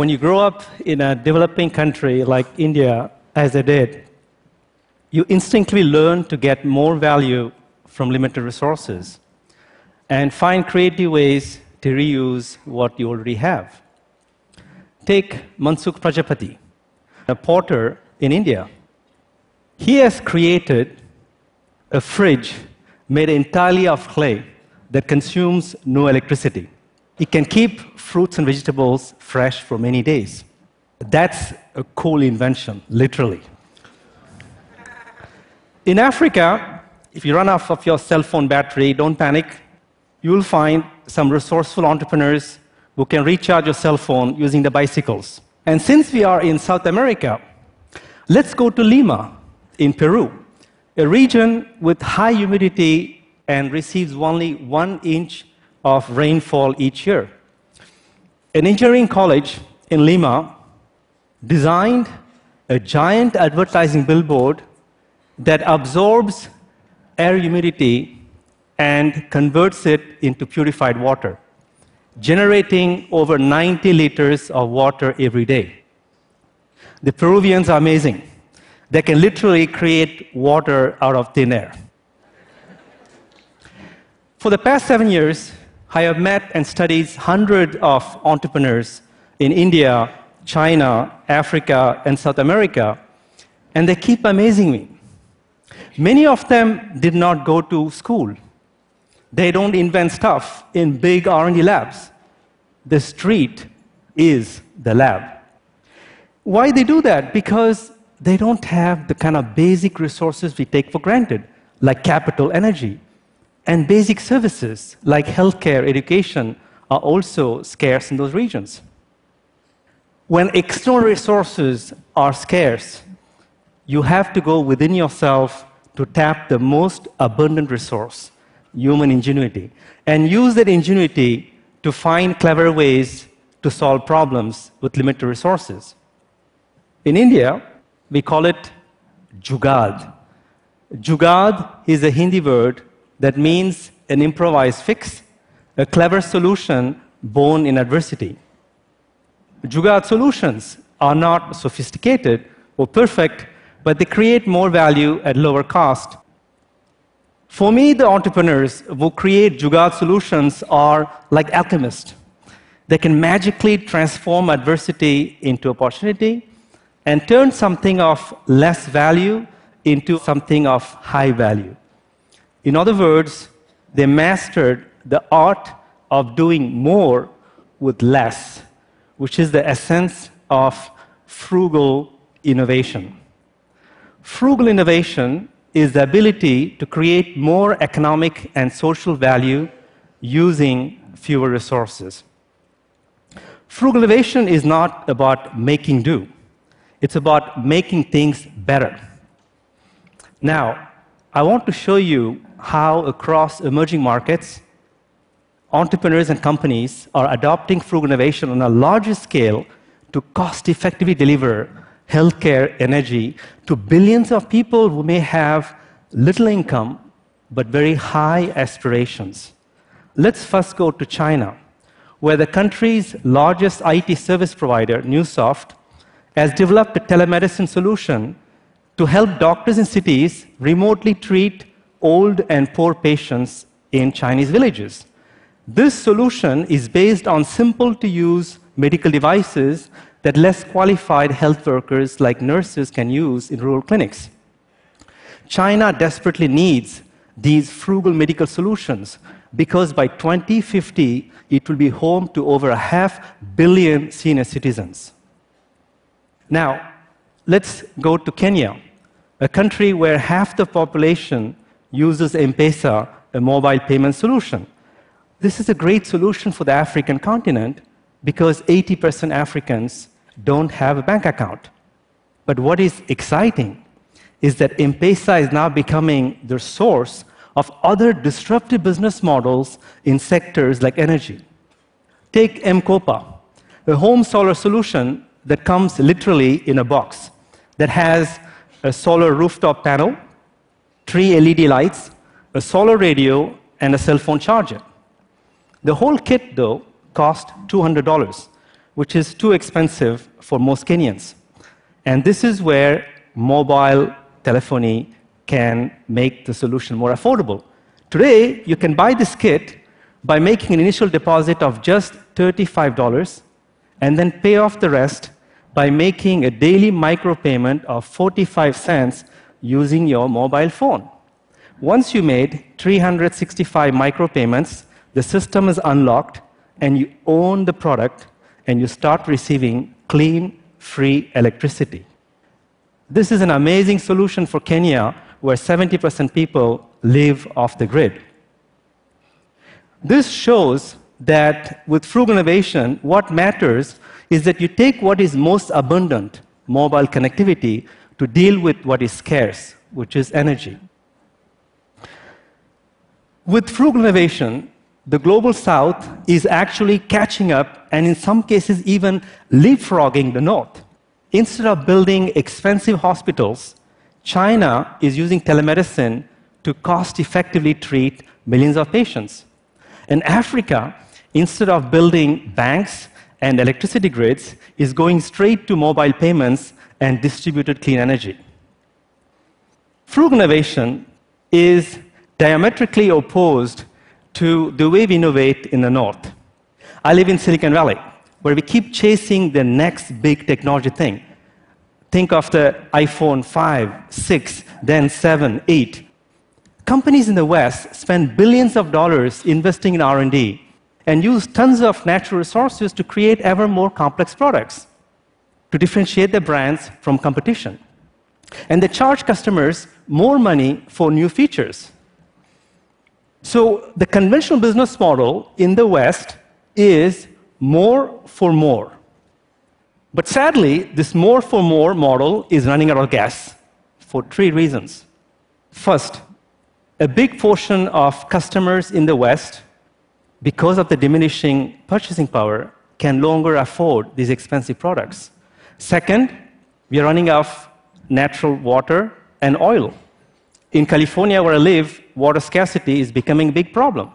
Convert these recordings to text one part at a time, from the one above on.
when you grow up in a developing country like India, as I did, you instinctively learn to get more value from limited resources and find creative ways to reuse what you already have. Take Mansukh Prajapati, a potter in India. He has created a fridge made entirely of clay that consumes no electricity. It can keep fruits and vegetables fresh for many days. That's a cool invention, literally. In Africa, if you run off of your cell phone battery, don't panic. You will find some resourceful entrepreneurs who can recharge your cell phone using the bicycles. And since we are in South America, let's go to Lima in Peru, a region with high humidity and receives only one inch of rainfall each year. An engineering college in Lima designed a giant advertising billboard that absorbs air humidity and converts it into purified water, generating over 90 liters of water every day. The Peruvians are amazing. They can literally create water out of thin air. For the past seven years, I have met and studied hundreds of entrepreneurs in India, China, Africa, and South America, and they keep amazing me. Many of them did not go to school. They don't invent stuff in big R&D labs. The street is the lab. Why they do that? Because they don't have the kind of basic resources we take for granted, like capital, energy. And basic services like healthcare, education are also scarce in those regions. When external resources are scarce, you have to go within yourself to tap the most abundant resource, human ingenuity, and use that ingenuity to find clever ways to solve problems with limited resources. In India, we call it Jugaad. Jugaad is a Hindi word that means an improvised fix, a clever solution born in adversity. Jugaad solutions are not sophisticated or perfect, but they create more value at lower cost. For me, the entrepreneurs who create Jugaad solutions are like alchemists. They can magically transform adversity into opportunity and turn something of less value into something of high value. In other words, they mastered the art of doing more with less, which is the essence of frugal innovation. Frugal innovation is the ability to create more economic and social value using fewer resources. Frugal innovation is not about making do. It's about making things better. Now, I want to show you how across emerging markets, entrepreneurs and companies are adopting frugal innovation on a larger scale to cost effectively deliver healthcare, energy to billions of people who may have little income but very high aspirations. Let's first go to China, where the country's largest IT service provider, Neusoft, has developed a telemedicine solution to help doctors in cities remotely treat old and poor patients in Chinese villages. This solution is based on simple to use medical devices that less qualified health workers like nurses can use in rural clinics. China desperately needs these frugal medical solutions because by 2050 it will be home to over a half billion senior citizens. Now, let's go to Kenya, a country where half the population uses M Pesa, a mobile payment solution. This is a great solution for the African continent because 80% Africans don't have a bank account. But what is exciting is that M Pesa is now becoming the source of other disruptive business models in sectors like energy. Take M-Kopa, a home solar solution that comes literally in a box that has a solar rooftop panel, three LED lights, a solar radio, and a cell phone charger. The whole kit, though, cost $200, which is too expensive for most Kenyans. And this is where mobile telephony can make the solution more affordable. Today, you can buy this kit by making an initial deposit of just $35 and then pay off the rest by making a daily micropayment of 45 cents using your mobile phone. Once you made 365 micropayments, the system is unlocked and you own the product and you start receiving clean, free electricity. This is an amazing solution for Kenya, where 70% people live off the grid. This shows that with frugal innovation, what matters is that you take what is most abundant, mobile connectivity, to deal with what is scarce, which is energy. With frugal innovation, the global south is actually catching up and, in some cases, even leapfrogging the north. Instead of building expensive hospitals, China is using telemedicine to cost effectively treat millions of patients. And Africa, instead of building banks and electricity grids, is going straight to mobile payments and distributed clean energy. Frugal innovation is diametrically opposed to the way we innovate in the North. I live in Silicon Valley, where we keep chasing the next big technology thing. Think of the iPhone 5, 6, then 7, 8. Companies in the West spend billions of dollars investing in R&D and use tons of natural resources to create ever more complex products to differentiate their brands from competition. And they charge customers more money for new features. So the conventional business model in the West is more for more. But sadly, this more for more model is running out of gas for three reasons. First, a big portion of customers in the West, because of the diminishing purchasing power, can longer afford these expensive products. Second, we are running out of natural water and oil. In California, where I live, water scarcity is becoming a big problem.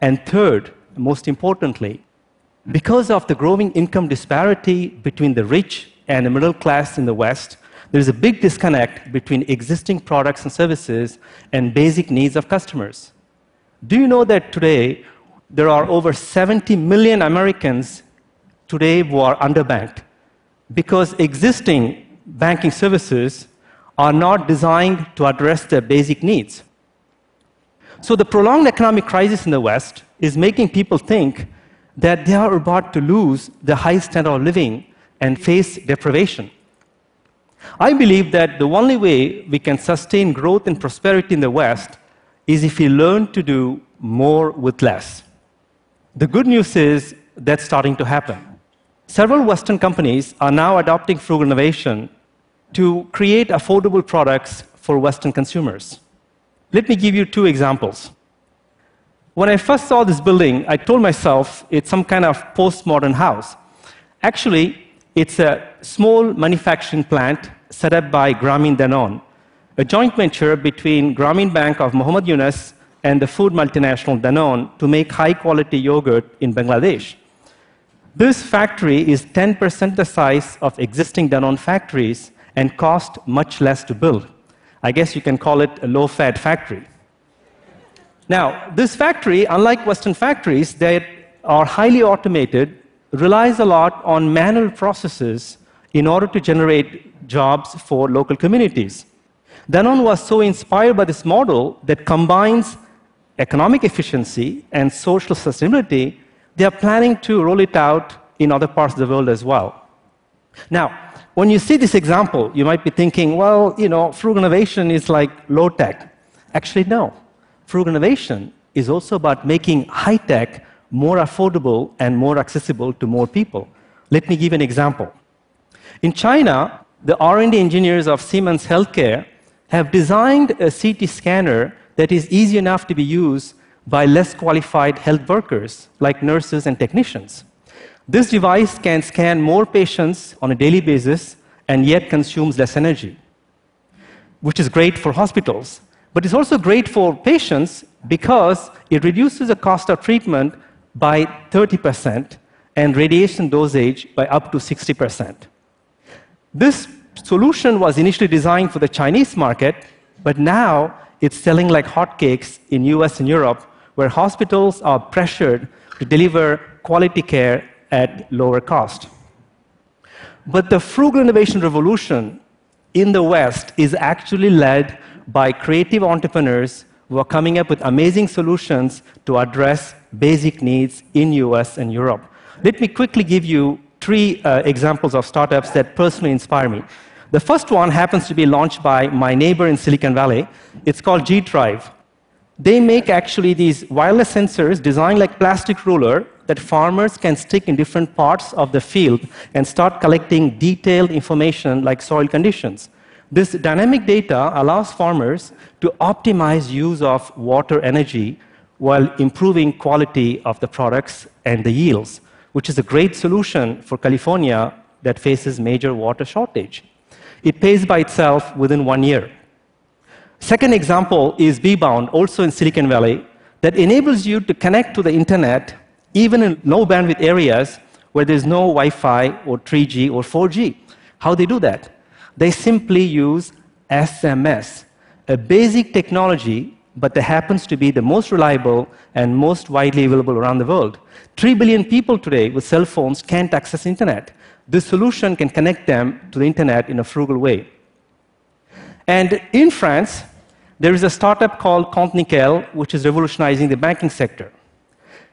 And third, most importantly, because of the growing income disparity between the rich and the middle class in the West, there is a big disconnect between existing products and services and basic needs of customers. Do you know that today there are over 70 million Americans today who are underbanked because existing banking services are not designed to address their basic needs. So, the prolonged economic crisis in the West is making people think that they are about to lose the high standard of living and face deprivation. I believe that the only way we can sustain growth and prosperity in the West is if we learn to do more with less. The good news is that's starting to happen. Several Western companies are now adopting frugal innovation to create affordable products for Western consumers. Let me give you two examples. When I first saw this building, I told myself it's some kind of postmodern house. Actually, it's a small manufacturing plant set up by Grameen Danone, a joint venture between Grameen Bank of Muhammad Yunus and the food multinational Danone to make high quality yogurt in Bangladesh. This factory is 10% the size of existing Danone factories and cost much less to build. I guess you can call it a low fat factory. Now, this factory, unlike Western factories that are highly automated, relies a lot on manual processes in order to generate jobs for local communities. Danone was so inspired by this model that combines economic efficiency and social sustainability, they are planning to roll it out in other parts of the world as well. Now, when you see this example, you might be thinking, well, you know, frugal innovation is like low tech. Actually, no. Frugal innovation is also about making high tech more affordable and more accessible to more people. Let me give an example. In China, the R&D engineers of Siemens Healthcare have designed a CT scanner that is easy enough to be used by less qualified health workers like nurses and technicians. This device can scan more patients on a daily basis and yet consumes less energy, which is great for hospitals. But it's also great for patients because it reduces the cost of treatment by 30% and radiation dosage by up to 60%. This solution was initially designed for the Chinese market, but now it's selling like hotcakes in US and Europe, where hospitals are pressured to deliver quality care at lower cost. But the frugal innovation revolution in the West is actually led by creative entrepreneurs who are coming up with amazing solutions to address basic needs in US and Europe. Let me quickly give you three uh, examples of startups that personally inspire me. The first one happens to be launched by my neighbor in Silicon Valley. It's called G Drive. They make actually these wireless sensors designed like plastic ruler that farmers can stick in different parts of the field and start collecting detailed information like soil conditions. This dynamic data allows farmers to optimize use of water energy while improving quality of the products and the yields, which is a great solution for California that faces major water shortage. It pays by itself within one year. Second example is BeBound, also in Silicon Valley, that enables you to connect to the internet even in low bandwidth areas where there's no Wi Fi or 3G or 4G. How they do that? They simply use SMS, a basic technology, but that happens to be the most reliable and most widely available around the world. 3 billion people today with cell phones can't access internet. This solution can connect them to the internet in a frugal way. And in France, there is a startup called Compte Nickel, which is revolutionizing the banking sector.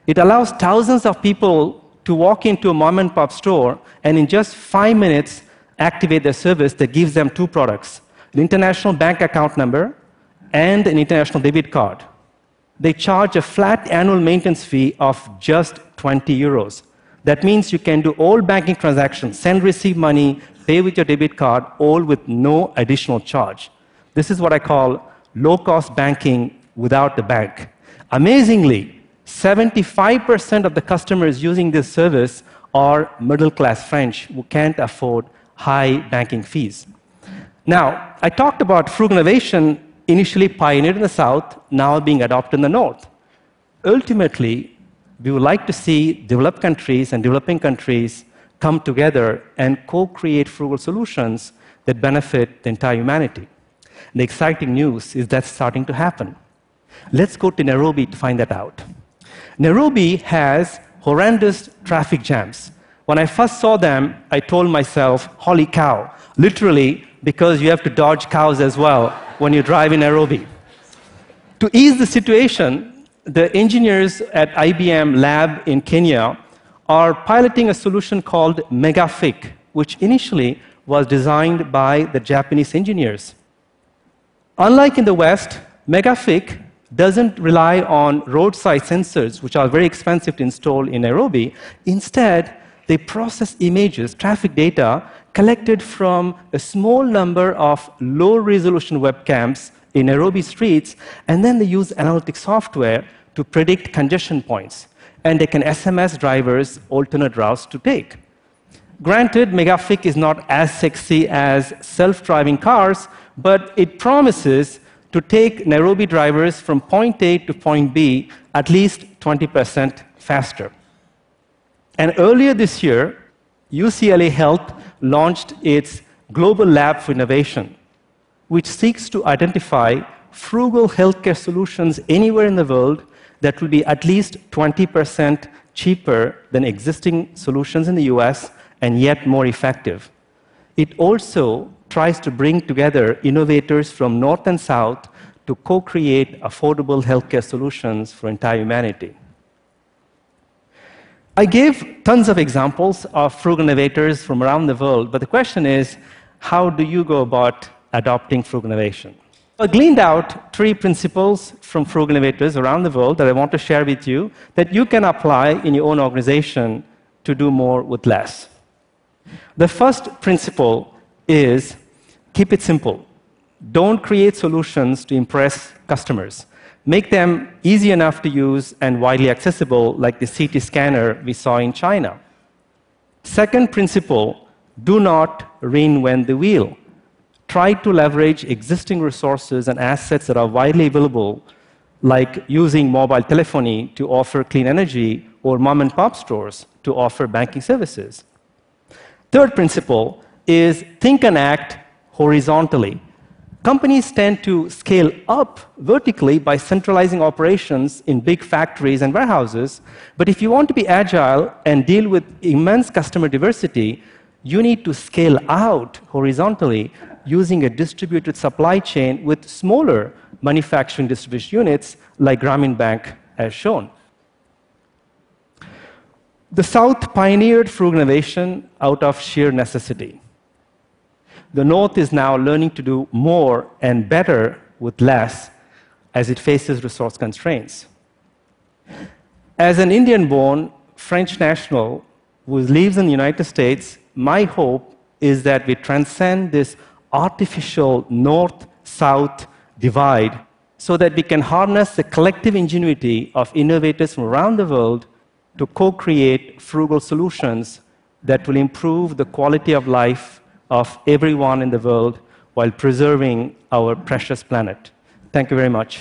It allows thousands of people to walk into a mom and pop store and in just five minutes activate their service that gives them two products an international bank account number and an international debit card. They charge a flat annual maintenance fee of just 20 euros. That means you can do all banking transactions, send, receive money, pay with your debit card, all with no additional charge. This is what I call low cost banking without the bank. Amazingly, 75% of the customers using this service are middle class French who can't afford high banking fees. Now, I talked about frugal innovation initially pioneered in the South, now being adopted in the North. Ultimately, we would like to see developed countries and developing countries come together and co create frugal solutions that benefit the entire humanity. The exciting news is that's starting to happen. Let's go to Nairobi to find that out. Nairobi has horrendous traffic jams. When I first saw them, I told myself, holy cow, literally, because you have to dodge cows as well when you drive in Nairobi. To ease the situation, the engineers at IBM Lab in Kenya are piloting a solution called Megaffic, which initially was designed by the Japanese engineers. Unlike in the West, Megaffic doesn't rely on roadside sensors, which are very expensive to install in Nairobi. Instead, they process images, traffic data, collected from a small number of low resolution webcams in Nairobi streets, and then they use analytic software to predict congestion points. And they can SMS drivers alternate routes to take. Granted, Megaffic is not as sexy as self driving cars, but it promises to take Nairobi drivers from point A to point B at least 20% faster. And earlier this year, UCLA Health launched its Global Lab for Innovation, which seeks to identify frugal healthcare solutions anywhere in the world that will be at least 20% cheaper than existing solutions in the US and yet more effective. It also tries to bring together innovators from North and South to co create affordable healthcare solutions for entire humanity. I gave tons of examples of frugal innovators from around the world, but the question is how do you go about adopting frugal innovation? I gleaned out three principles from frugal innovators around the world that I want to share with you that you can apply in your own organization to do more with less. The first principle is keep it simple. Don't create solutions to impress customers. Make them easy enough to use and widely accessible, like the CT scanner we saw in China. Second principle do not reinvent the wheel. Try to leverage existing resources and assets that are widely available, like using mobile telephony to offer clean energy or mom and pop stores to offer banking services. Third principle is think and act horizontally. Companies tend to scale up vertically by centralizing operations in big factories and warehouses. But if you want to be agile and deal with immense customer diversity, you need to scale out horizontally using a distributed supply chain with smaller manufacturing distribution units like Grameen Bank as shown. The South pioneered frugal innovation out of sheer necessity the North is now learning to do more and better with less as it faces resource constraints. As an Indian born French national who lives in the United States, my hope is that we transcend this artificial north south divide so that we can harness the collective ingenuity of innovators from around the world to co create frugal solutions that will improve the quality of life of everyone in the world while preserving our precious planet. Thank you very much.